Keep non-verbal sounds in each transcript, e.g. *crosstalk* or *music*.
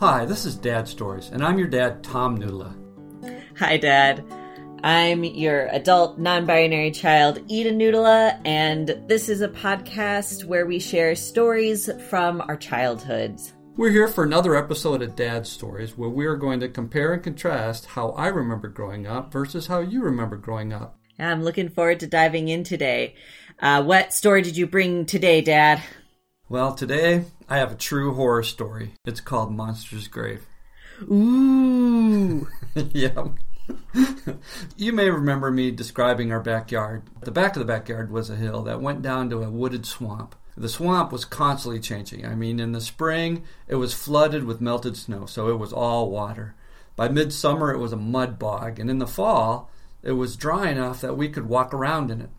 Hi, this is Dad Stories, and I'm your dad, Tom Nudla. Hi, Dad. I'm your adult non binary child, Eden Noodla, and this is a podcast where we share stories from our childhoods. We're here for another episode of Dad Stories where we are going to compare and contrast how I remember growing up versus how you remember growing up. I'm looking forward to diving in today. Uh, what story did you bring today, Dad? Well, today I have a true horror story. It's called Monster's Grave. Ooh. *laughs* yeah. you may remember me describing our backyard. The back of the backyard was a hill that went down to a wooded swamp. The swamp was constantly changing. I mean, in the spring, it was flooded with melted snow, so it was all water. By midsummer, it was a mud bog, and in the fall, it was dry enough that we could walk around in it.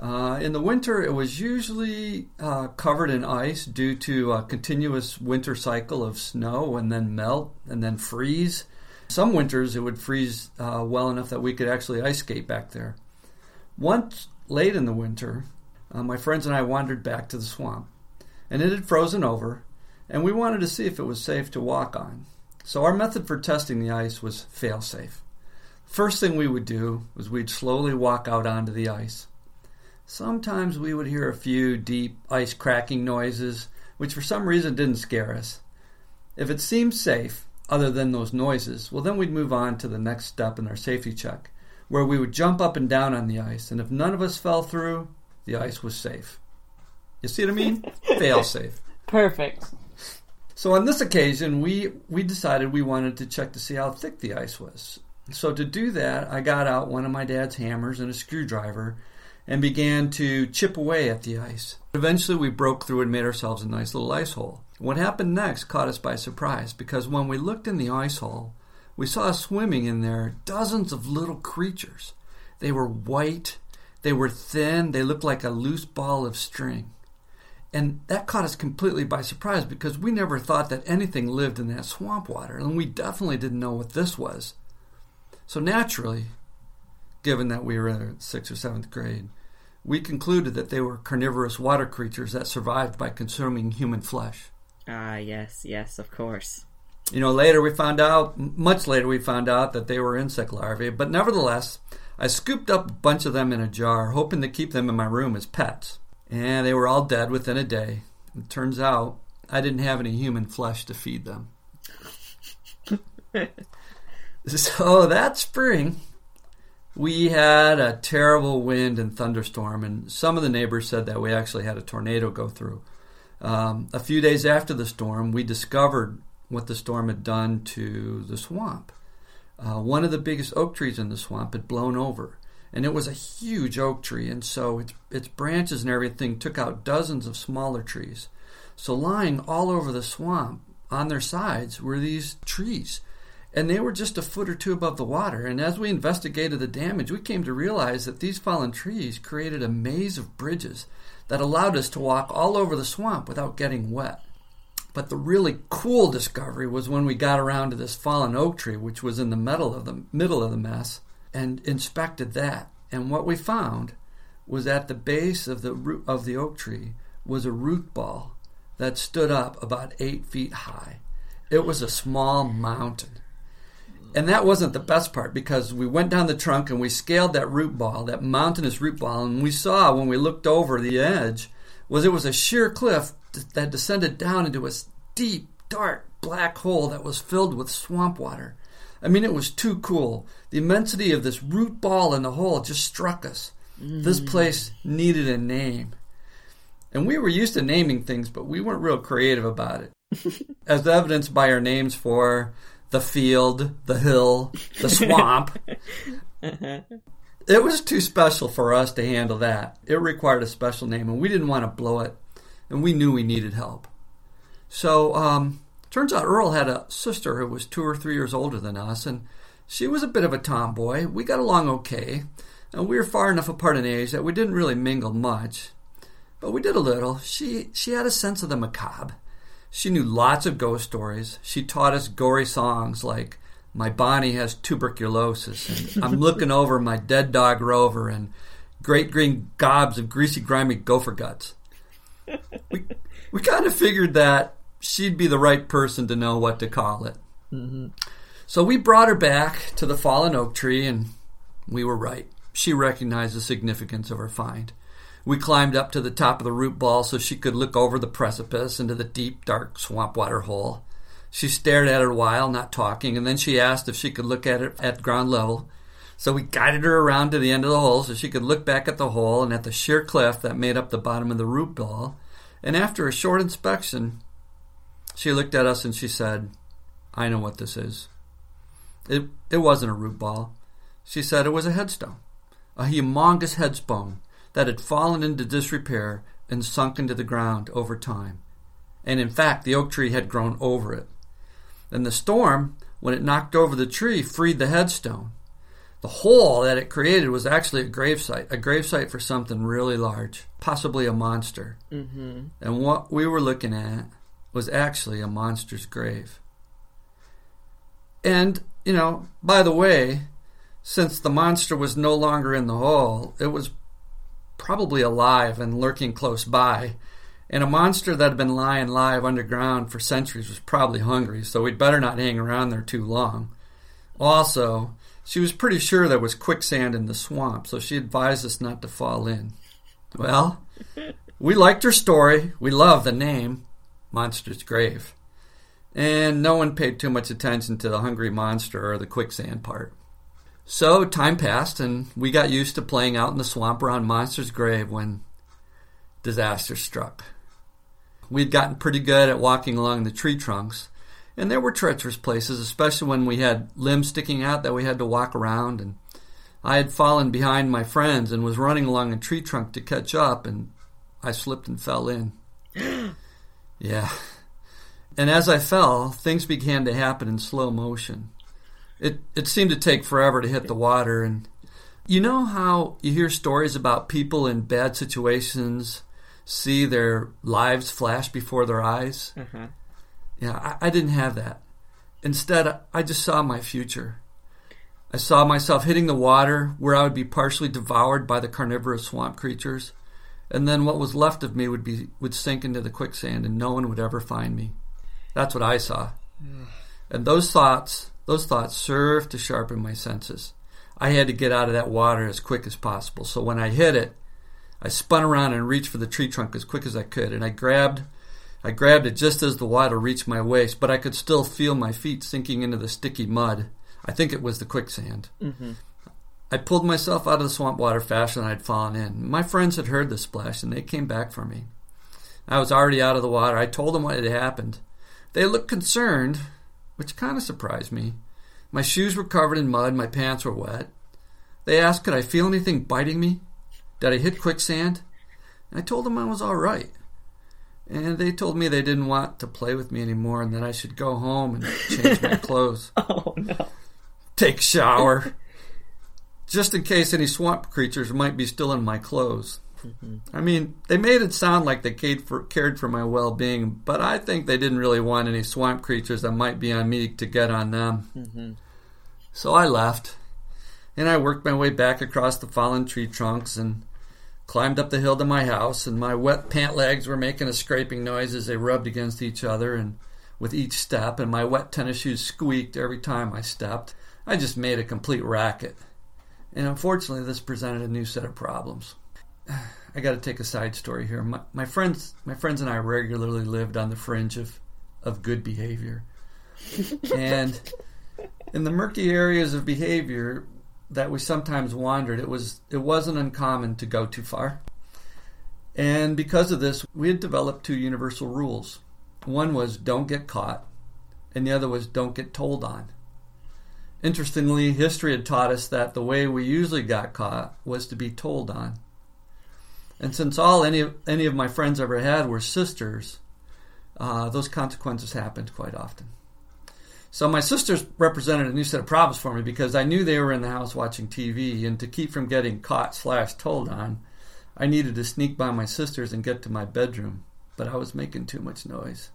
Uh, in the winter, it was usually uh, covered in ice due to a continuous winter cycle of snow and then melt and then freeze. Some winters, it would freeze uh, well enough that we could actually ice skate back there. Once late in the winter, uh, my friends and I wandered back to the swamp, and it had frozen over, and we wanted to see if it was safe to walk on. So our method for testing the ice was fail safe. First thing we would do was we'd slowly walk out onto the ice. Sometimes we would hear a few deep ice cracking noises, which for some reason didn't scare us. If it seemed safe, other than those noises, well, then we'd move on to the next step in our safety check, where we would jump up and down on the ice, and if none of us fell through, the ice was safe. You see what I mean? *laughs* Fail safe. Perfect. So on this occasion, we we decided we wanted to check to see how thick the ice was. So to do that, I got out one of my dad's hammers and a screwdriver and began to chip away at the ice. Eventually, we broke through and made ourselves a nice little ice hole. What happened next caught us by surprise because when we looked in the ice hole, we saw swimming in there dozens of little creatures. They were white, they were thin, they looked like a loose ball of string. And that caught us completely by surprise because we never thought that anything lived in that swamp water, and we definitely didn't know what this was. So naturally, given that we were in sixth or seventh grade, we concluded that they were carnivorous water creatures that survived by consuming human flesh. Ah, yes, yes, of course. You know, later we found out, much later we found out that they were insect larvae, but nevertheless, I scooped up a bunch of them in a jar, hoping to keep them in my room as pets. And they were all dead within a day. It turns out I didn't have any human flesh to feed them. *laughs* so that spring, we had a terrible wind and thunderstorm, and some of the neighbors said that we actually had a tornado go through. Um, a few days after the storm, we discovered what the storm had done to the swamp. Uh, one of the biggest oak trees in the swamp had blown over, and it was a huge oak tree, and so its, its branches and everything took out dozens of smaller trees. So, lying all over the swamp on their sides were these trees and they were just a foot or two above the water. And as we investigated the damage, we came to realize that these fallen trees created a maze of bridges that allowed us to walk all over the swamp without getting wet. But the really cool discovery was when we got around to this fallen oak tree, which was in the middle of the middle of the mess, and inspected that. And what we found was at the base of the root of the oak tree was a root ball that stood up about eight feet high. It was a small mountain and that wasn't the best part because we went down the trunk and we scaled that root ball, that mountainous root ball, and we saw when we looked over the edge was it was a sheer cliff that descended down into a deep, dark black hole that was filled with swamp water. I mean, it was too cool. The immensity of this root ball in the hole just struck us. Mm. This place needed a name. And we were used to naming things, but we weren't real creative about it. *laughs* As evidenced by our names for the field, the hill, the swamp. uh-huh. *laughs* It was too special for us to handle that. It required a special name, and we didn't want to blow it, and we knew we needed help. So, um, turns out Earl had a sister who was two or three years older than us, and she was a bit of a tomboy. We got along okay, and we were far enough apart in age that we didn't really mingle much, but we did a little. She she had a sense of the macabre she knew lots of ghost stories. She taught us gory songs like My Bonnie Has Tuberculosis and *laughs* I'm Looking Over My Dead Dog Rover and Great Green Gobs of Greasy Grimy Gopher Guts. *laughs* We, we kind of figured that she'd be the right person to know what to call it. Mm-hmm. So we brought her back to the fallen oak tree, and we were right. She recognized the significance of her find. We climbed up to the top of the root ball so she could look over the precipice into the deep, dark swamp water hole. She stared at it a while, not talking, and then she asked if she could look at it at ground level. So we guided her around to the end of the hole so she could look back at the hole and at the sheer cliff that made up the bottom of the root ball. And after a short inspection, she looked at us and she said, I know what this is. It, it wasn't a root ball. She said it was a headstone, a humongous headstone that had fallen into disrepair and sunk into the ground over time. And in fact, the oak tree had grown over it. And the storm, when it knocked over the tree, freed the headstone. The hole that it created was actually a gravesite, a gravesite for something really large, possibly a monster. Mm-hmm. And what we were looking at was actually a monster's grave. And, you know, by the way, since the monster was no longer in the hole, it was probably alive and lurking close by. And a monster that had been lying live underground for centuries was probably hungry, so we'd better not hang around there too long. Also, she was pretty sure there was quicksand in the swamp, so she advised us not to fall in. Well, we liked her story. We loved the name, Monster's Grave. And no one paid too much attention to the hungry monster or the quicksand part. So time passed, and we got used to playing out in the swamp around Monster's Grave when disaster struck. We'd gotten pretty good at walking along the tree trunks, and there were treacherous places, especially when we had limbs sticking out that we had to walk around. And I had fallen behind my friends and was running along a tree trunk to catch up, and I slipped and fell in. *gasps* yeah. And as I fell, things began to happen in slow motion. It it seemed to take forever to hit the water, and you know how you hear stories about people in bad situations see their lives flash before their eyes. Mm-hmm. Yeah, I, I didn't have that. Instead, I just saw my future. I saw myself hitting the water where I would be partially devoured by the carnivorous swamp creatures, and then what was left of me would be would sink into the quicksand, and no one would ever find me. That's what I saw. And those thoughts, those thoughts served to sharpen my senses. I had to get out of that water as quick as possible. So when I hit it, I spun around and reached for the tree trunk as quick as I could, and I grabbed I grabbed it just as the water reached my waist, but I could still feel my feet sinking into the sticky mud. I think it was the quicksand. Mm-hmm. I pulled myself out of the swamp water faster than I'd fallen in. My friends had heard the splash and they came back for me. I was already out of the water. I told them what had happened. They looked concerned, which kind of surprised me. My shoes were covered in mud, my pants were wet. They asked, could I feel anything biting me? Did I hit quicksand? And I told them I was all right. And they told me they didn't want to play with me anymore and that I should go home and change my *laughs* clothes, Oh no. take a shower, just in case any swamp creatures might be still in my clothes. Mm-hmm. I mean, they made it sound like they cared for, cared for my well being, but I think they didn't really want any swamp creatures that might be on me to get on them. Mm-hmm. So I left, and I worked my way back across the fallen tree trunks and climbed up the hill to my house. And my wet pant legs were making a scraping noise as they rubbed against each other, and with each step, and my wet tennis shoes squeaked every time I stepped. I just made a complete racket. And unfortunately, this presented a new set of problems. I got to take a side story here. My, my friends, my friends and I regularly lived on the fringe of, of good behavior, and in the murky areas of behavior that we sometimes wandered, it was it wasn't uncommon to go too far. And because of this, we had developed two universal rules. One was don't get caught, and the other was don't get told on. Interestingly, history had taught us that the way we usually got caught was to be told on. And since all any of, any of my friends ever had were sisters, uh, those consequences happened quite often. So my sisters represented a new set of problems for me because I knew they were in the house watching TV, and to keep from getting caught slash told on, I needed to sneak by my sisters and get to my bedroom, but I was making too much noise.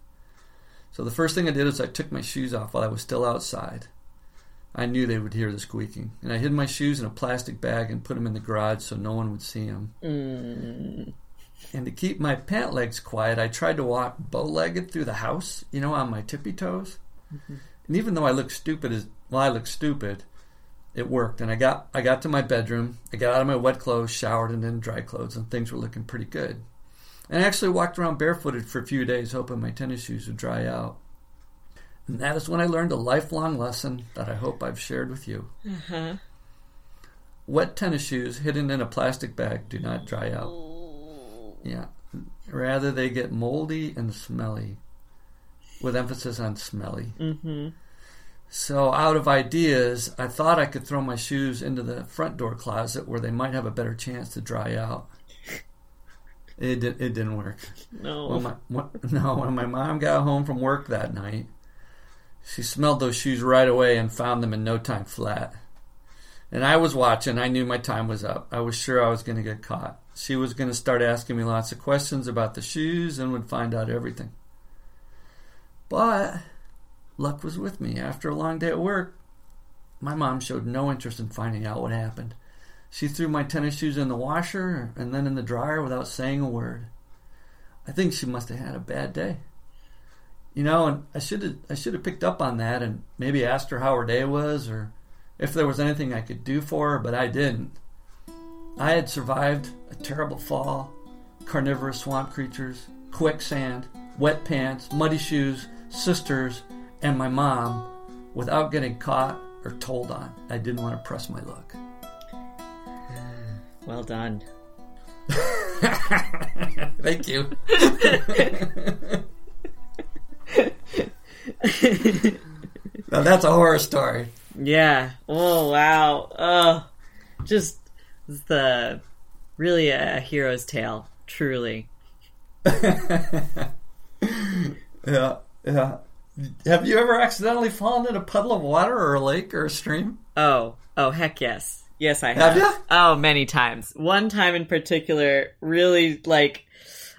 So the first thing I did is I took my shoes off while I was still outside. I knew they would hear the squeaking, and I hid my shoes in a plastic bag and put them in the garage so no one would see them. Mm. And to keep my pant legs quiet, I tried to walk bow legged through the house, you know, on my tippy toes. And even though I looked stupid as well, I looked stupid, it worked. And I got I got to my bedroom, I got out of my wet clothes, showered, and then dry clothes, and things were looking pretty good. And I actually walked around barefooted for a few days, hoping my tennis shoes would dry out. And that is when I learned a lifelong lesson that I hope I've shared with you. Uh-huh. Wet tennis shoes hidden in a plastic bag do not dry out. Yeah. Rather, they get moldy and smelly, with emphasis on smelly. Mm-hmm. So, out of ideas, I thought I could throw my shoes into the front door closet where they might have a better chance to dry out. It, did, it didn't work. No. When my, when, *laughs* no, when my mom got home from work that night, she smelled those shoes right away and found them in no time flat. And I was watching. I knew my time was up. I was sure I was going to get caught. She was going to start asking me lots of questions about the shoes and would find out everything. But luck was with me. After a long day at work, my mom showed no interest in finding out what happened. She threw my tennis shoes in the washer and then in the dryer without saying a word. I think she must have had a bad day. You know, and I should have I should have picked up on that and maybe asked her how her day was or if there was anything I could do for her, but I didn't. I had survived a terrible fall, carnivorous swamp creatures, quicksand, wet pants, muddy shoes, sisters, and my mom without getting caught or told on. I didn't want to press my luck. *sighs* Well done. *laughs* Thank you. *laughs* *laughs* now that's a horror story. Yeah. Oh wow. Oh, just the really a hero's tale. Truly. *laughs* Yeah, yeah. Have you ever accidentally fallen in a puddle of water or a lake or a stream? Oh. Oh heck yes. Yes, I have. Have ya? Oh, many times. One time in particular, really like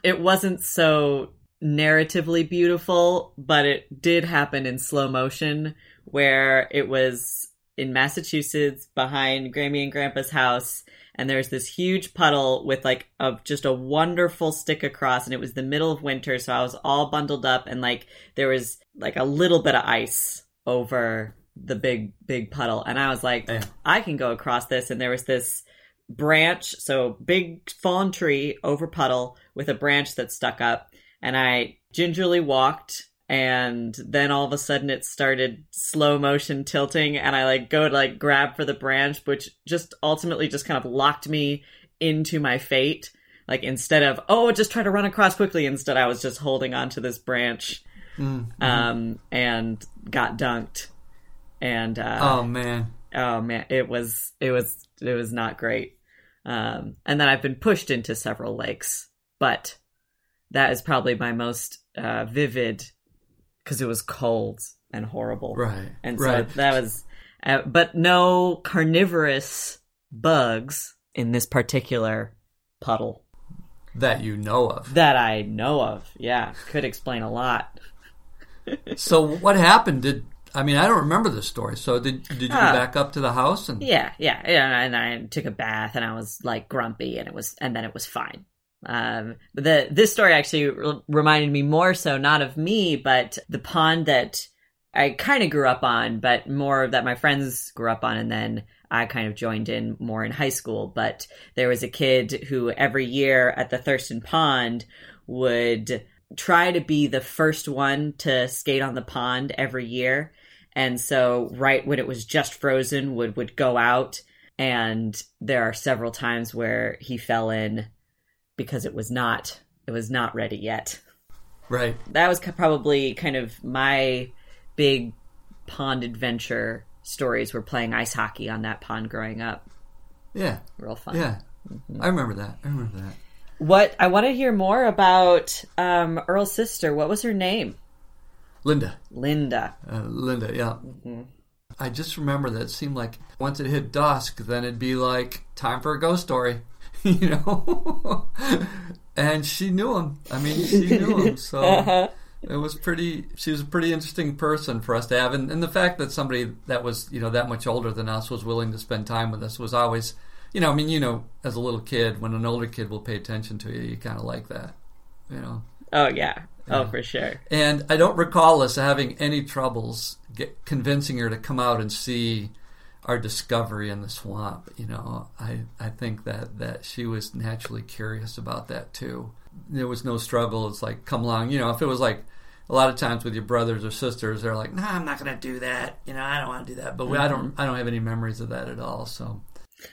it wasn't so narratively beautiful, but it did happen in slow motion where it was in Massachusetts behind Grammy and Grandpa's house and there's this huge puddle with like a just a wonderful stick across and it was the middle of winter so I was all bundled up and like there was like a little bit of ice over the big big puddle and I was like Yeah. I can go across this and there was this branch so big fallen tree over puddle with a branch that stuck up and I gingerly walked and then all of a sudden it started slow motion tilting and I like go to like grab for the branch which just ultimately just kind of locked me into my fate like instead of oh just try to run across quickly instead I was just holding onto this branch Mm. um and got dunked and uh Oh man. oh man it was it was it was not great um and then i've been pushed into several lakes but that is probably my most uh vivid because it was cold and horrible Right. and so right. that was uh, but no carnivorous bugs in this particular puddle that you know of. that i know of yeah could explain a lot *laughs* So what happened? Did I mean I don't remember the story. So did did you Ah. back up to the house and Yeah, yeah, yeah. And I took a bath, and I was like grumpy, and it was, and then it was fine. Um, the this story actually re- reminded me more so not of me, but the pond that I kind of grew up on, but more that my friends grew up on, and then I kind of joined in more in high school. But there was a kid who every year at the Thurston Pond would try to be the first one to skate on the pond every year. And so right when it was just frozen would would go out and there are several times where he fell in because it was not it was not ready yet. right? That was probably kind of my big pond adventure stories were playing ice hockey on that pond growing up. Yeah. Real fun. Yeah. Mm-hmm. I remember that. I remember that. What I want to hear more about um, Earl's sister. What was her name? Linda. Linda. Uh, Linda, yeah. I just remember that it seemed like once it hit dusk, then it'd be like time for a ghost story, *laughs* you know. and she knew him. I mean, she knew him, *laughs* so uh-huh. it was pretty. She was a pretty interesting person for us to have, and, and the fact that somebody that was you know that much older than us was willing to spend time with us was always, you know, I mean, you know, as a little kid, when an older kid will pay attention to you, you kind of like that, you know. Oh yeah. Oh, for sure. And I don't recall us having any troubles get, convincing her to come out and see our discovery in the swamp. You know, I, I think that, that she was naturally curious about that too. There was no struggle. It's like, come along. You know, if it was like a lot of times with your brothers or sisters, they're like, nah, I'm not going to do that. You know, I don't want to do that. But we, I don't, mm-hmm. I don't have any memories of that at all. So.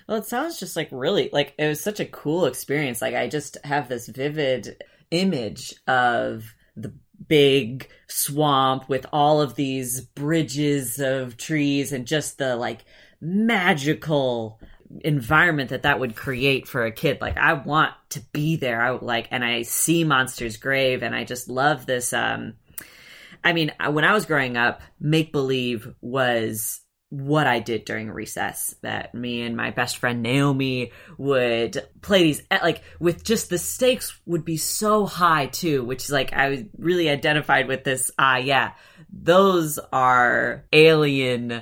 Well, it sounds just like really like it was such a cool experience. Like I just have this vivid image of big swamp with all of these bridges of trees and just the like magical environment that that would create for a kid. Like i want to be there. I would like and i see monsters grave and i just love this um i mean when i was growing up make believe was what I did during recess. That me and my best friend Naomi would play these eh, like with just the stakes would be so high too, which is like I was really identified with this. Ah, uh, yeah, those are alien,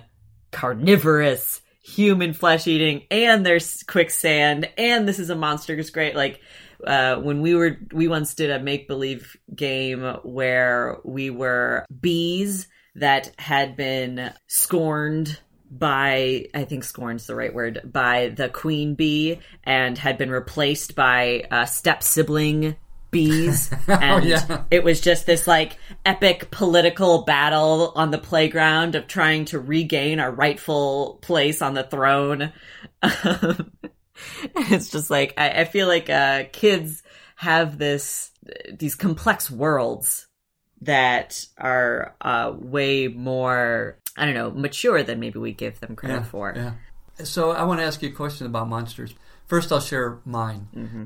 carnivorous, human flesh eating, and there's quicksand, and this is a monster. It's great, like. Uh, when we were, we once did a make believe game where we were bees that had been scorned by I think scorn's the right word by the queen bee and had been replaced by uh, step sibling bees *laughs* oh, and oh, yeah. it was just this like epic political battle on the playground of trying to regain our rightful place on the throne *laughs* it's just like I, I feel like uh, kids have this these complex worlds that are uh, way more, I don't know, mature than maybe we give them credit yeah, for. Yeah. So I want to ask you a question about monsters. First, I'll share mine. Mm-hmm.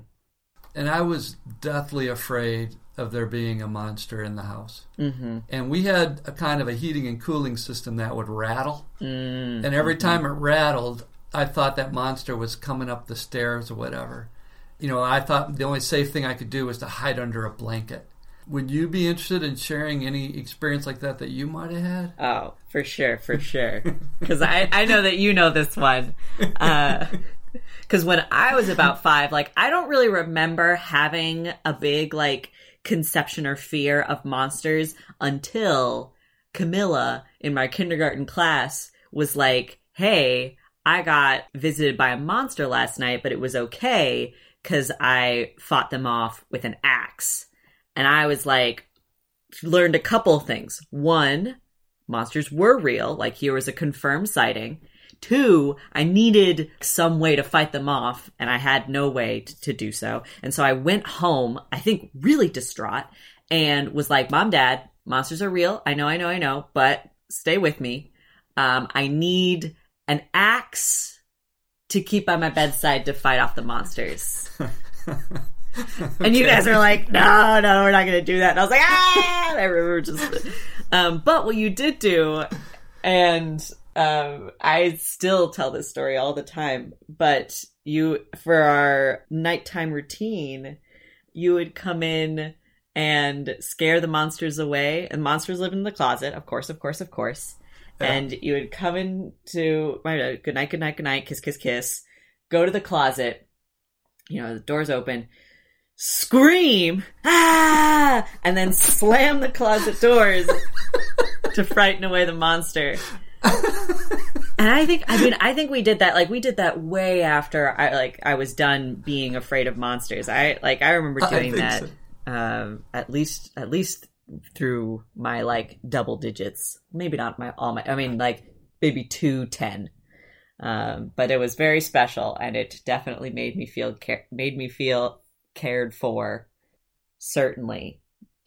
And I was deathly afraid of there being a monster in the house. Mm-hmm. And we had a kind of a heating and cooling system that would rattle. Mm-hmm. And every time it rattled, I thought that monster was coming up the stairs or whatever. You know, I thought the only safe thing I could do was to hide under a blanket. Would you be interested in sharing any experience like that that you might have had? Oh, for sure, for sure. *laughs* Because I, I know that you know this one. Because uh, *laughs* when I was about five, like, I don't really remember having a big, like, conception or fear of monsters until Camilla in my kindergarten class was like, hey, I got visited by a monster last night, but it was okay because I fought them off with an axe. And I was like, learned a couple things. One, monsters were real, like here was a confirmed sighting. Two, I needed some way to fight them off, and I had no way to, to do so. And so I went home, I think really distraught, and was like, Mom, Dad, monsters are real. I know, I know, I know, but stay with me. Um, I need an axe to keep by my bedside to fight off the monsters. *laughs* okay. *laughs* And you guys are like, no, no, we're not going to do that. And I was like, ah, I remember just. Um, but what you did do, and um, I still tell this story all the time. But you, for our nighttime routine, you would come in and scare the monsters away. And monsters live in the closet, of course, of course, of course. Yeah. And you would come into my good night, good night, good night, kiss, kiss, kiss. Go to the closet. You know, the door's open scream, ah, and then slam the closet doors to frighten away the monster. and I think, I mean, I think we did that. Like, we did that way after I like I was done being afraid of monsters. I like I remember doing that so. um, at least at least through my like double digits. Maybe not my all my. I mean, like maybe two ten. Um, but it was very special, and it definitely made me feel made me feel cared for. Certainly,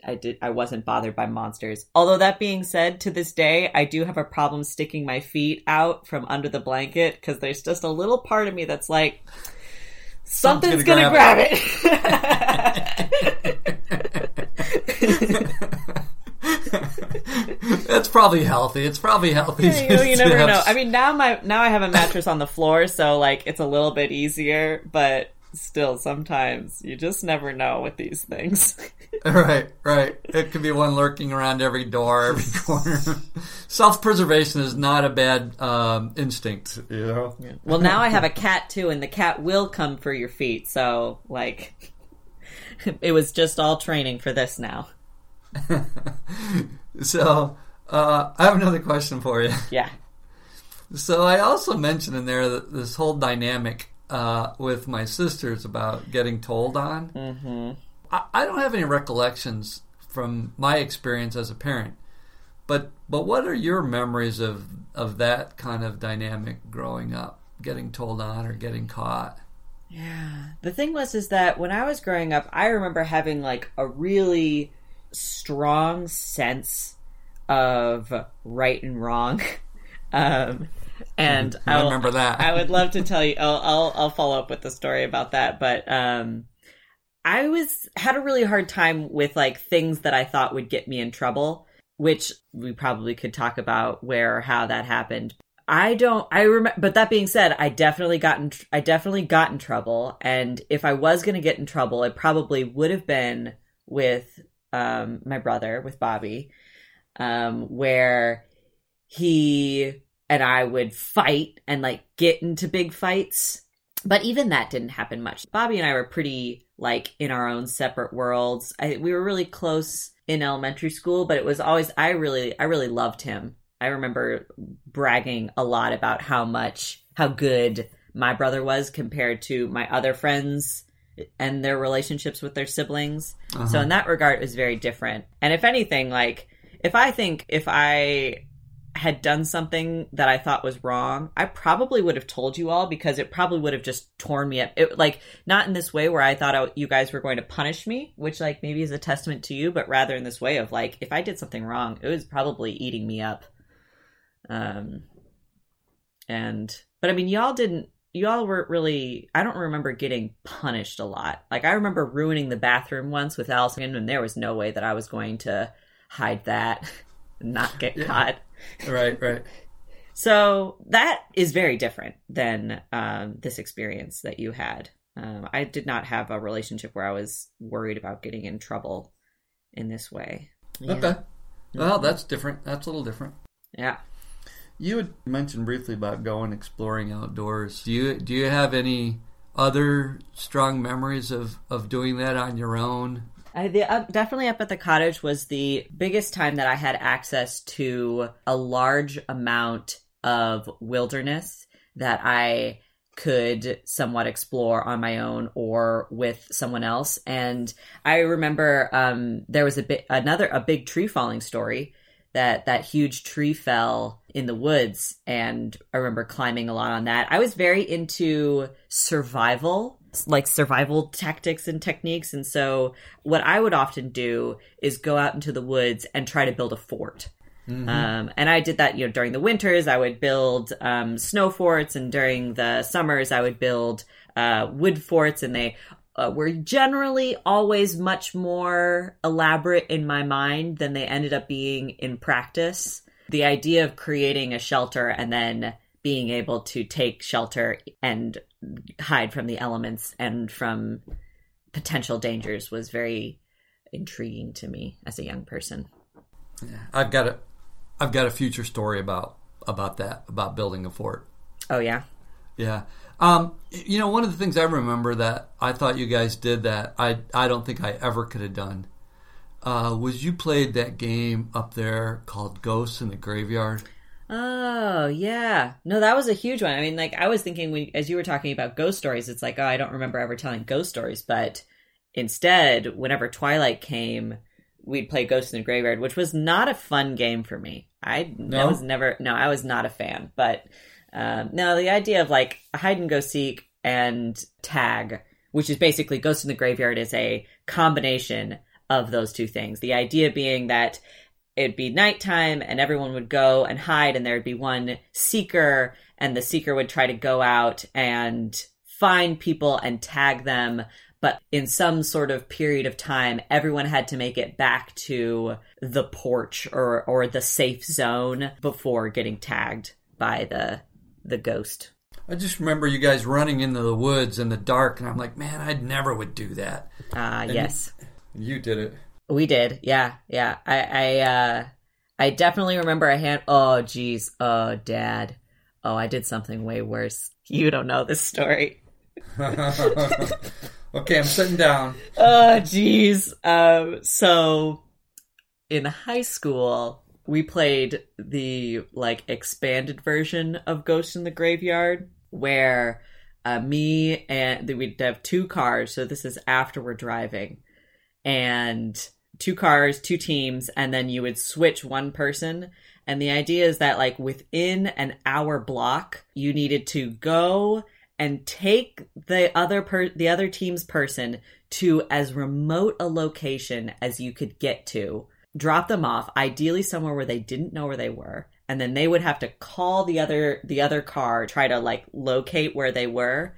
I did. I wasn't bothered by monsters. Although that being said, to this day, I do have a problem sticking my feet out from under the blanket because there's just a little part of me that's like, something's, gonna, gonna, grab, grab it. *laughs* *laughs* That's probably healthy. It's probably healthy. Yeah, you, you never know. I mean, now my now I have a mattress on the floor, so like it's a little bit easier. But still sometimes you just never know with these things. *laughs* Right, right. It could be one lurking around every door, every *laughs* corner. Self preservation is not a bad um, instinct, you know? Well, now I have a cat too, and the cat will come for your feet. So, like, *laughs* it was just all training for this now. So, uh, I have another question for you. Yeah. So, I also mentioned in there that this whole dynamic uh, with my sisters about getting told on. Mm-hmm. I, I don't have any recollections from my experience as a parent. But but what are your memories of of that kind of dynamic growing up, getting told on or getting caught? Yeah. The thing was is that when I was growing up, I remember having like a really strong sense of right and wrong. *laughs* Um, and I I'll- remember that. I would love to tell you. I'll, I'll I'll follow up with the story about that. But um, I was had a really hard time with like things that I thought would get me in trouble, which we probably could talk about where or how that happened. I don't. I remember. But that being said, I definitely got in. I definitely got in trouble. And if I was going to get in trouble, it probably would have been with um, my brother, with Bobby, um, where he and I would fight and like get into big fights. But even that didn't happen much. Bobby and I were pretty like in our own separate worlds. I, we were really close in elementary school, but it was always I really I really loved him. I remember bragging a lot about how much how good my brother was compared to my other friends and their relationships with their siblings. So uh-huh. in that regard, it was very different. And if anything, like if I think if I had done something that I thought was wrong, I probably would have told you all because it probably would have just torn me up. It, like not in this way where I thought I, you guys were going to punish me, which like maybe is a testament to you, but rather in this way of like if I did something wrong, it was probably eating me up. Um, and but I mean, y'all didn't. Y'all weren't really. I don't remember getting punished a lot. Like I remember ruining the bathroom once with Allison, and there was no way that I was going to hide that, *laughs* not get caught. Right, right. So that is very different than um, this experience that you had. Um, I did not have a relationship where I was worried about getting in trouble in this way. Yeah. Okay. Well, that's different. That's a little different. Yeah. You had mentioned briefly about going exploring outdoors. Do you do you have any other strong memories of, of doing that on your own? I, the, uh, definitely up at the cottage was the biggest time that I had access to a large amount of wilderness that I could somewhat explore on my own or with someone else. And I remember um, there was a bit another a big tree falling story that that huge tree fell in the woods and I remember climbing a lot on that. I was very into survival, like survival tactics and techniques and so what I would often do is go out into the woods and try to build a fort. Um, and I did that, you know, during the winters, I would build um, snow forts, and during the summers, I would build uh, wood forts, and they uh, were generally always much more elaborate in my mind than they ended up being in practice. The idea of creating a shelter and then being able to take shelter and hide from the elements and from potential dangers was very intriguing to me as a young person. Yeah, I've got a I've got a future story about about that about building a fort. Oh yeah. Yeah. Um, you know, one of the things I remember that I thought you guys did that I I don't think I ever could have done uh, was you played that game up there called Ghosts in the Graveyard. Oh yeah, no, that was a huge one. I mean, like I was thinking when as you were talking about ghost stories, it's like oh, I don't remember ever telling ghost stories, but instead, whenever Twilight came, we'd play Ghost in the Graveyard, which was not a fun game for me. I, No? I was never no, I was not a fan. But um, no, the idea of like hide and go seek and tag, which is basically Ghost in the Graveyard, is a combination of those two things. The idea being that it'd be nighttime and everyone would go and hide and there'd be one seeker and the seeker would try to go out and find people and tag them but in some sort of period of time everyone had to make it back to the porch or or the safe zone before getting tagged by the the ghost I just remember you guys running into the woods in the dark, and I'm like, man, I never would do that. ah And yes You did it. We did, yeah, yeah. I, I, uh, I definitely remember a hand. Oh, geez. Oh, Dad. Oh, I did something way worse. *laughs* You don't know this story. *laughs* okay, I'm sitting down. Oh, geez. Um, so in high school, we played the like expanded version of Ghost in the Graveyard, where uh, me and we'd have two cars. So this is after we're driving, and two cars, two teams, and then you would switch one person. And the idea is that like within an hour block, you needed to go and take the other per- the other team's person to as remote a location as you could get to. Drop them off, ideally somewhere where they didn't know where they were, and then they would have to call the other the other car, try to like locate where they were,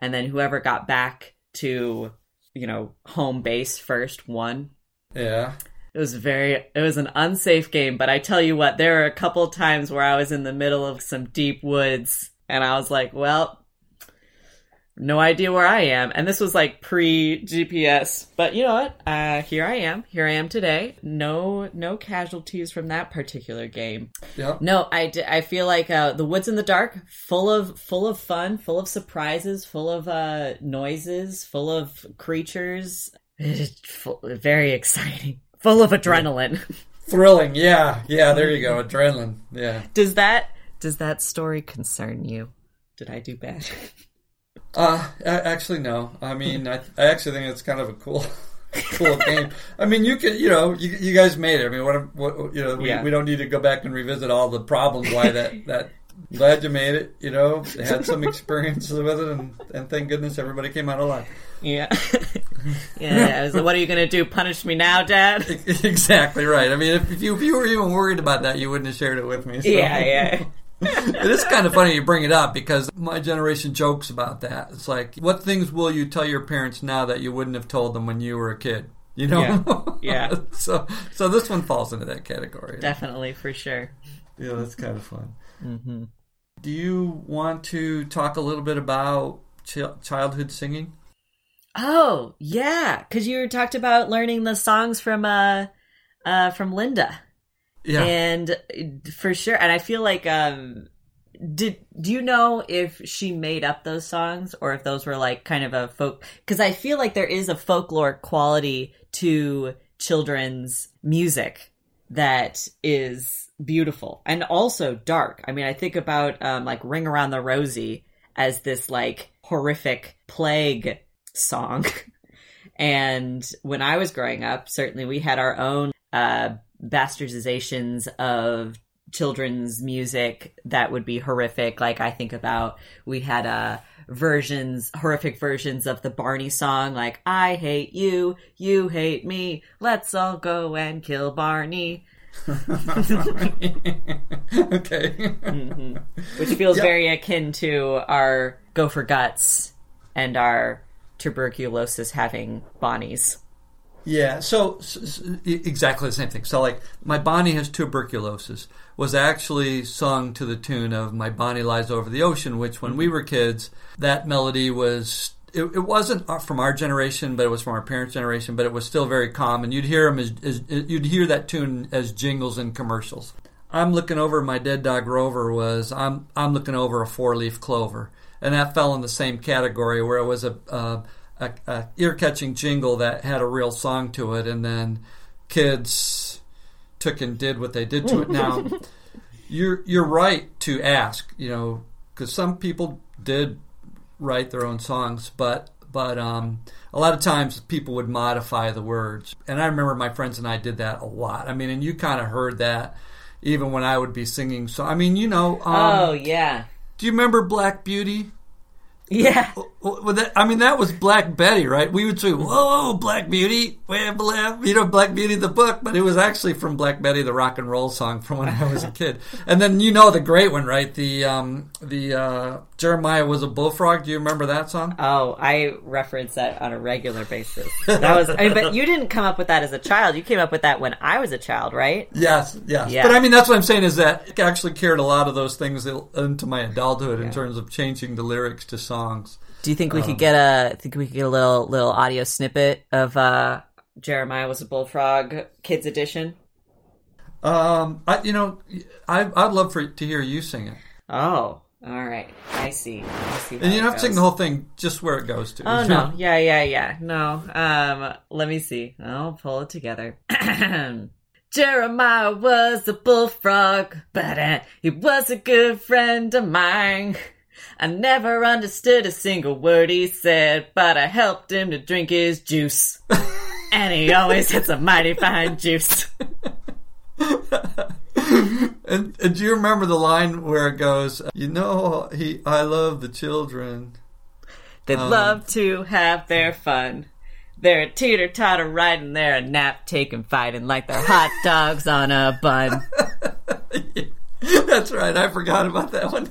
and then whoever got back to you know home base first won. Yeah. It was very it was an unsafe game, but I tell you what, there were a couple times where I was in the middle of some deep woods and I was like, well, no idea where I am. And this was like pre GPS. But you know what? Uh, here I am. Here I am today. No, no casualties from that particular game. Yep. No, I, d- I feel like uh, the woods in the dark, full of full of fun, full of surprises, full of uh, noises, full of creatures. Full, very exciting, *laughs* full of adrenaline. *laughs* Thrilling. Yeah. Yeah. There you go. Adrenaline. Yeah. does that does that story concern you? Did I do bad? *laughs* Uh, actually, no. I mean, I, I actually think it's kind of a cool, cool game. I mean, you can, you know, you, you guys made it. I mean, what, what you know, we, Yeah. we don't need to go back and revisit all the problems why that that. Glad you made it. You know, had some experiences with it, and, and thank goodness everybody came out alive. Yeah. *laughs* yeah. I was like, what are you going to do? Punish me now, Dad? *laughs* exactly right. I mean, if, if you if you were even worried about that, you wouldn't have shared it with me. So. Yeah, yeah. *laughs* it is kind of funny you bring it up because my generation jokes about that. It's like, what things will you tell your parents now that you wouldn't have told them when you were a kid? You know? Yeah. Yeah. so, so this one falls into that category. Definitely, for sure. Yeah, that's kind of fun. Hmm Do you want to talk a little bit about ch- childhood singing? Oh, yeah. Because you talked about learning the songs from, uh, uh, from Linda. Yeah. And for sure. And I feel like, um, did do you know if she made up those songs or if those were like kind of a folk because i feel like there is a folklore quality to children's music that is beautiful and also dark i mean i think about um, like ring around the rosie as this like horrific plague song *laughs* and when i was growing up certainly we had our own uh bastardizations of children's music that would be horrific. Like I think about we had uh versions horrific versions of the Barney song like I hate you, you hate me, let's all go and kill Barney. *laughs* okay. hmm Which feels Yeah. very akin to our gopher guts and our tuberculosis having Bonnies. Yeah, so, s s- e- exactly the same thing. So, like, my Bonnie has tuberculosis was actually sung to the tune of "My Bonnie Lies Over the Ocean," which, when we were kids, that melody was. It, it wasn't uh, from our generation, but it was from our parents' generation. But it was still very common. You'd hear 'em as, as you'd hear that tune as jingles in commercials. I'm looking over my dead dog Rover was I'm I'm looking over a four leaf clover, and that fell in the same category where it was a a, a, a ear catching jingle that had a real song to it, and then kids took and did what they did to it. Now *laughs* you're you're right to ask, you know, because some people did write their own songs, but but um, a lot of times people would modify the words, and I remember my friends and I did that a lot. I mean, and you kind of heard that even when I would be singing. So I mean, you know, um, oh yeah. do you remember Black Beauty? Yeah. Well, that, I mean, that was Black Betty, right? We would say, "Whoa, Black Beauty!" Blah, you know, Black Beauty the book, but it was actually from Black Betty, the rock and roll song from when I was a kid. *laughs* And then you know the great one, right? The um, the uh, Jeremiah was a bullfrog. Do you remember that song? Oh, I reference that on a regular basis. That was, I mean, but you didn't come up with that as a child. You came up with that when I was a child, right? Yes, yes. Yeah. But I mean, that's what I'm saying is that I actually carried a lot of those things into my adulthood in terms of changing the lyrics to songs. Do you think we could get a? Think we could get a little little audio snippet of uh Jeremiah was a bullfrog kids edition? Um, I, you know, I, I'd love for to hear you sing it. Oh, all right. I see. I see. And you don't have to sing the whole thing, just where it goes to. Oh *laughs* no, yeah, yeah, yeah. No. Um, let me see. I'll pull it together. *clears throat* Jeremiah was a bullfrog, but uh, he was a good friend of mine. I never understood a single word he said, but I helped him to drink his juice. *laughs* and he always had a mighty fine juice. *laughs* and, and do you remember the line where it goes, "You know, he, I love the children." They'd Um, love to have their fun. They're a teeter totter riding, they're a nap taking fighting like they're hot *laughs* dogs on a bun. That's right. I forgot about that one.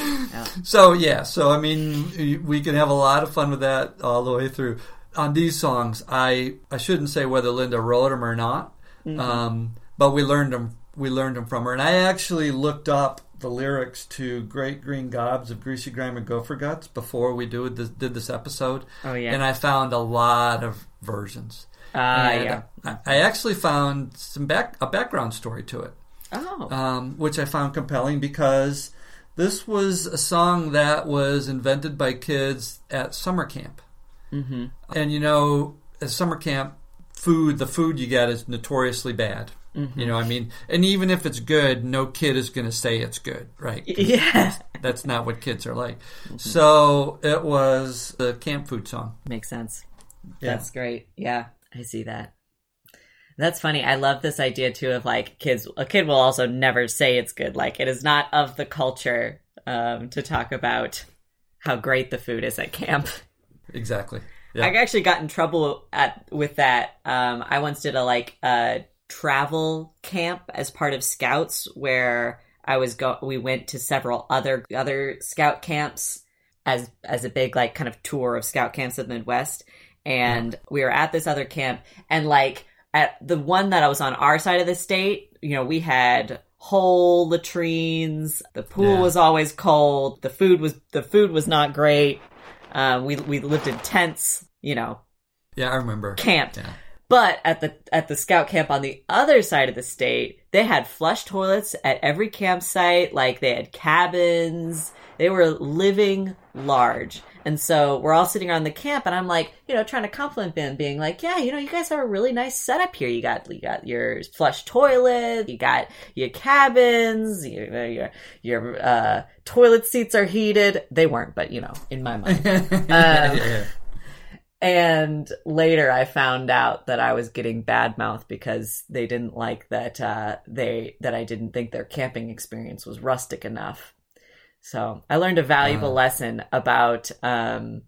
*laughs* So yeah, so I mean, we can have a lot of fun with that all the way through. On these songs, I I shouldn't say whether Linda wrote them or not, um, but we learned them. We learned them from her, and I actually looked up the lyrics to "Great Green Gobs of Greasy Grime and Gopher Guts" before we do this, did this episode. Oh, yeah. and I found a lot of versions. Ah, And yeah. I, I actually found some back a background story to it Oh. um, which I found compelling because this was a song that was invented by kids at summer camp. Mm-hmm. And you know, at summer camp, food, the food you get is notoriously bad. You know, I mean, and even if it's good, no kid is going to say it's good, right? *laughs* yeah. That's not what kids are like. So it was a camp food song. Makes sense. Yeah. That's great. Yeah, I see that. That's funny. I love this idea too of like kids. A kid will also never say it's good. Like it is not of the culture um, to talk about how great the food is at camp. Exactly. Yeah. I actually got in trouble at with that. Um, I once did a like uh, travel camp as part of Scouts, where I was go. We went to several other other Scout camps as as a big like kind of tour of Scout camps in the Midwest, and we were at this other camp, and like at the one that I was on our side of the state, you know, we had hole latrines. The pool Yeah. was always cold. The food was the food was not great. Um, we we lived in tents, you know, yeah, I remember. camped. Yeah. But at the at the scout camp on the other side of the state, they had flush toilets at every campsite. Like they had cabins. They were living large. And so we're all sitting around the camp, and I'm like, you know, trying to compliment them, being like, yeah, you know, you guys have a really nice setup here. You got you got your flush toilet, you got your cabins, your your, your uh, toilet seats are heated. They weren't, but you know, in my mind. *laughs* yeah. And later I found out that I was getting bad mouth because they didn't like that uh, they that I didn't think their camping experience was rustic enough. So I learned a valuable Uh. lesson about um,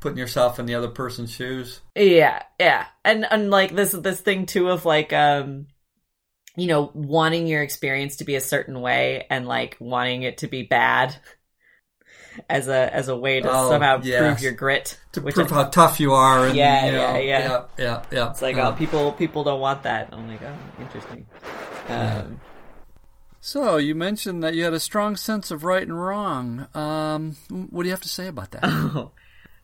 Putting yourself in the other person's shoes. yeah, yeah. And and like this this thing too of like um you know, wanting your experience to be a certain way and like wanting it to be bad *laughs* as a as a way to Oh, somehow yes. prove your grit. to prove I- how tough you are. And, Yeah, you know, yeah, yeah. yeah, yeah, yeah. It's like, Uh, oh, people people don't want that. I'm like, oh, interesting. Um, So you mentioned that you had a strong sense of right and wrong. Um, what do you have to say about that? *laughs* oh,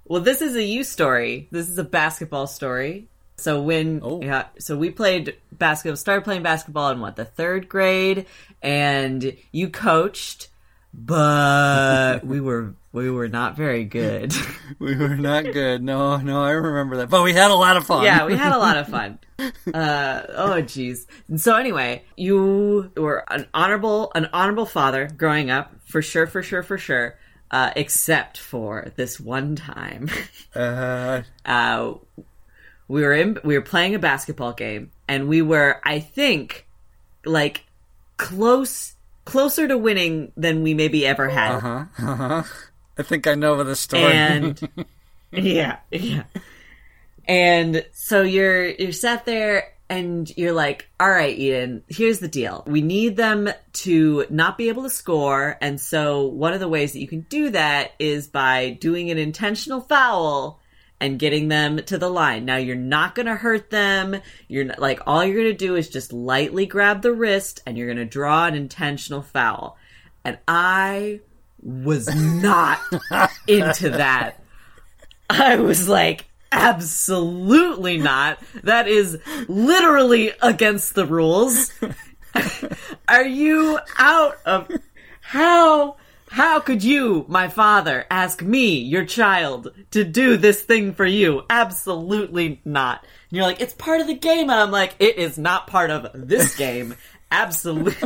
well, this is a you story. This is a basketball story. So when Oh. yeah, so we played basketball, started playing basketball in what the third grade, and you coached, but we were we were not very good. *laughs* we were not good. No, no, I remember that. But we had a lot of fun. yeah, we had a lot of fun. *laughs* Uh, oh, jeez. So anyway, you were an honorable, an honorable father growing up, for sure, for sure, for sure. Uh, except for this one time, *laughs* Uh, uh, we were in, we were playing a basketball game, and we were, I think, like close, closer to winning than we maybe ever had. Uh-huh, Uh-huh. I think I know the story. and *laughs* yeah, yeah. And so you're you're sat there and you're like, all right, Eden, here's the deal. We need them to not be able to score, and so one of the ways that you can do that is by doing an intentional foul and getting them to the line. Now you're not going to hurt them. You're not, like all you're going to do is just lightly grab the wrist and you're going to draw an intentional foul. And I was not *laughs* into that. I was like, absolutely not. That is literally against the rules. *laughs* Are you out of how how could you, my father, ask me, your child, to do this thing for you? Absolutely not. And you're like, it's part of the game. And I'm like, it is not part of this game. Absolutely.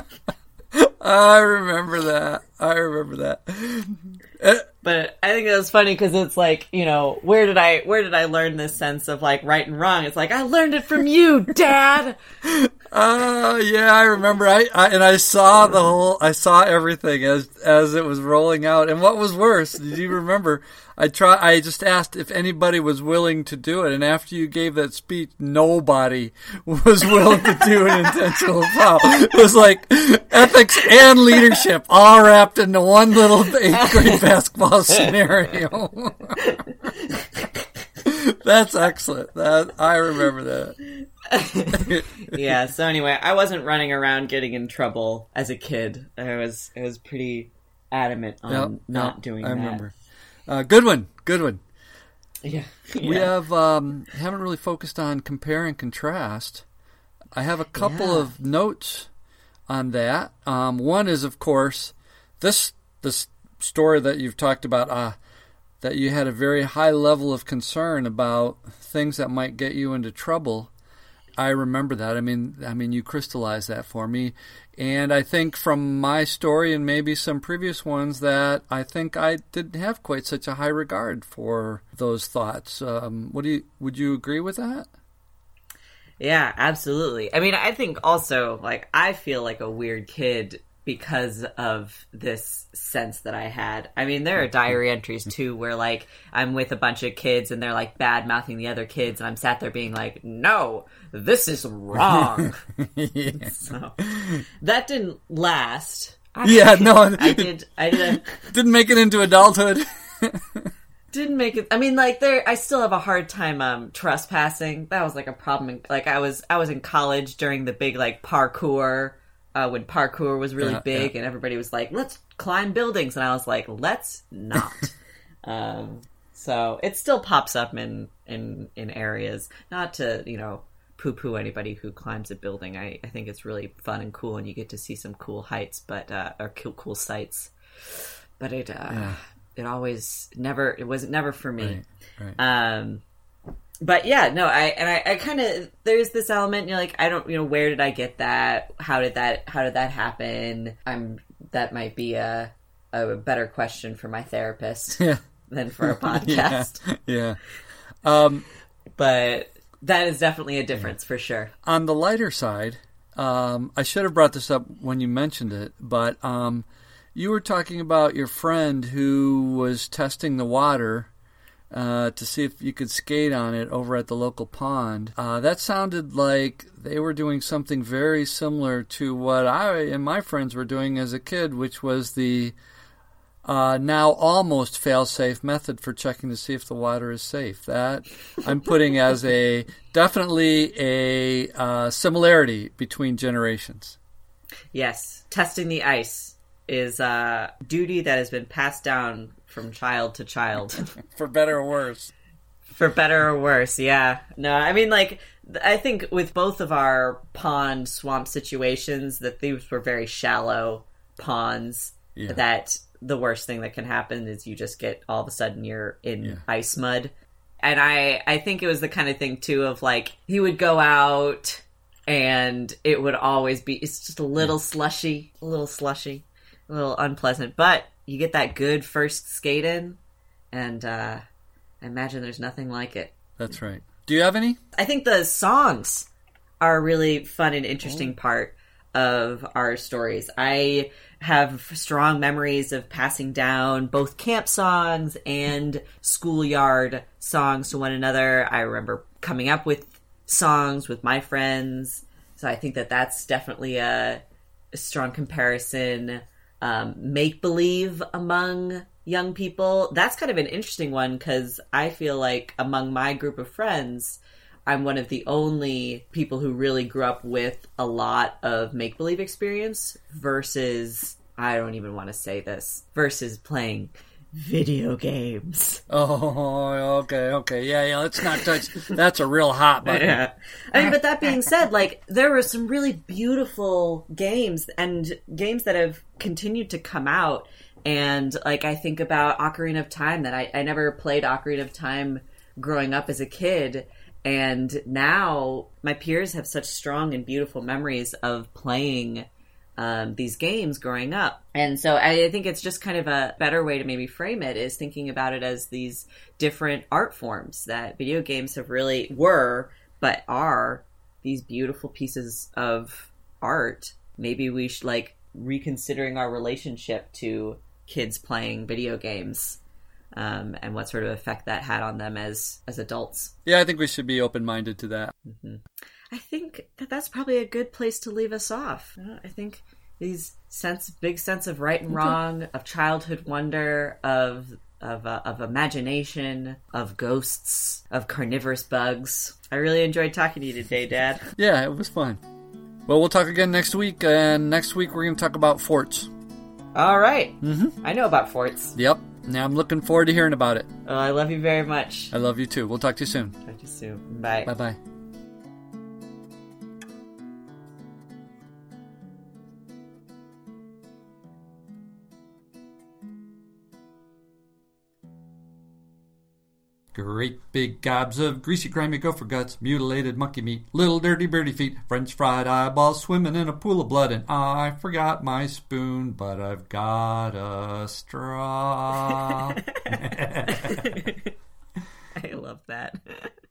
*laughs* I remember that. I remember that. *laughs* but I think it was funny because it's like, you know, where did I where did I learn this sense of like right and wrong? It's like I learned it from you, Dad. *laughs* Uh, yeah, I remember. I, I and I saw the whole. I saw everything as as it was rolling out. And what was worse? Did you remember? I try. I just asked if anybody was willing to do it, and after you gave that speech, nobody was willing to do an intentional foul. It was like ethics and leadership all wrapped into one little *laughs* eighth grade basketball scenario. *laughs* That's excellent. That I remember that. *laughs* yeah. So anyway, I wasn't running around getting in trouble as a kid. I was I was pretty adamant on not yep, doing I that. I remember. Uh, good one. Good one. Yeah. We yeah. have um, haven't really focused on compare and contrast. I have a couple yeah. of notes on that. Um, one is, of course, this this story that you've talked about. Uh, that you had a very high level of concern about things that might get you into trouble. I remember that. I mean, I mean, you crystallized that for me, and I think from my story and maybe some previous ones that I think I didn't have quite such a high regard for those thoughts. Um, what do you? Would you agree with that? Yeah, absolutely. I mean, I think also like I feel like a weird kid because of this sense that I had. I mean, there are diary entries too where like I'm with a bunch of kids and they're like bad mouthing the other kids and I'm sat there being like, "No, this is wrong." *laughs* yeah. So that didn't last. I yeah, no, *laughs* I did. I did. Didn't make it into adulthood. *laughs* didn't make it. I mean, like there, I still have a hard time um trespassing. That was like a problem. Like I was, I was in college during the big like parkour uh, when parkour was really yeah, big yeah. and everybody was like, let's climb buildings. And I was like, let's not. *laughs* um, so it still pops up in, in, in areas, not to, you know, poo poo anybody who climbs a building. I, I think it's really fun and cool and you get to see some cool heights, but, uh, or cool, cool sights. But it, uh, yeah. it always never, it was never for me. Right, right. Um, but yeah, no, I and I, I kind of there's this element. You're like, I don't, you know, where did I get that? How did that? How did that happen? I'm that might be a a better question for my therapist yeah. *laughs* than for a *laughs* podcast. yeah, *laughs* yeah. Um, but that is definitely a difference yeah. for sure. On the lighter side, um, I should have brought this up when you mentioned it, but um, you were talking about your friend who was testing the water uh, to see if you could skate on it over at the local pond. Uh, that sounded like they were doing something very similar to what I and my friends were doing as a kid, which was the uh, now almost fail-safe method for checking to see if the water is safe. That I'm putting as a *laughs* definitely a uh, similarity between generations. Yes, testing the ice is a duty that has been passed down from child to child. *laughs* For better or worse. For better or worse, yeah. No, I mean, like, I think with both of our pond swamp situations, that these were very shallow ponds. Yeah. That the worst thing that can happen is you just get all of a sudden you're in yeah. ice mud. And I, I think it was the kind of thing too of like he would go out and it would always be it's just a little yeah. slushy, a little slushy, a little unpleasant. But you get that good first skate in, and uh, I imagine there's nothing like it. That's right. Do you have any? I think the songs are a really fun and interesting oh. part of our stories. I have strong memories of passing down both camp songs and schoolyard songs to one another. I remember coming up with songs with my friends. So I think that that's definitely a, a strong comparison um, make believe among young people. That's kind of an interesting one because I feel like among my group of friends, I'm one of the only people who really grew up with a lot of make believe experience versus, I don't even want to say this, versus playing video games. Oh, okay, okay, yeah, yeah. Let's not touch. That's a real hot button. Yeah. I mean, but that being said, like there were some really beautiful games and games that have continued to come out. And like I think about Ocarina of Time that I, I never played Ocarina of Time growing up as a kid. And now my peers have such strong and beautiful memories of playing um, these games growing up. And so I think it's just kind of a better way to maybe frame it is thinking about it as these different art forms that video games have really were, but are these beautiful pieces of art. Maybe we should like reconsidering our relationship to kids playing video games. Um, and what sort of effect that had on them as as adults. Yeah, I think we should be open minded to that. Mm-hmm. I think that that's probably a good place to leave us off. I think these sense, big sense of right and wrong, of childhood wonder, of of uh, of imagination, of ghosts, of carnivorous bugs. I really enjoyed talking to you today, Dad. Yeah, it was fun. Well, we'll talk again next week, and next week we're going to talk about forts. All right. Mm-hmm. I know about forts. Yep. Now I'm looking forward to hearing about it. Oh, I love you very much. I love you too. We'll talk to you soon. Talk to you soon. Bye. Bye bye. Great big gobs of greasy, grimy gopher guts, mutilated monkey meat, little dirty birdie feet, French fried eyeballs swimming in a pool of blood, and I forgot my spoon, but I've got a straw. *laughs* *laughs* I love that. *laughs*